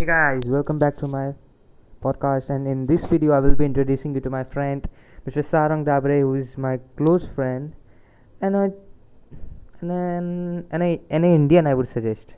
Hey guys, welcome back to my podcast. And in this video, I will be introducing you to my friend, Mr. Sarang Dabre, who is my close friend and a and an and a, an Indian, I would suggest.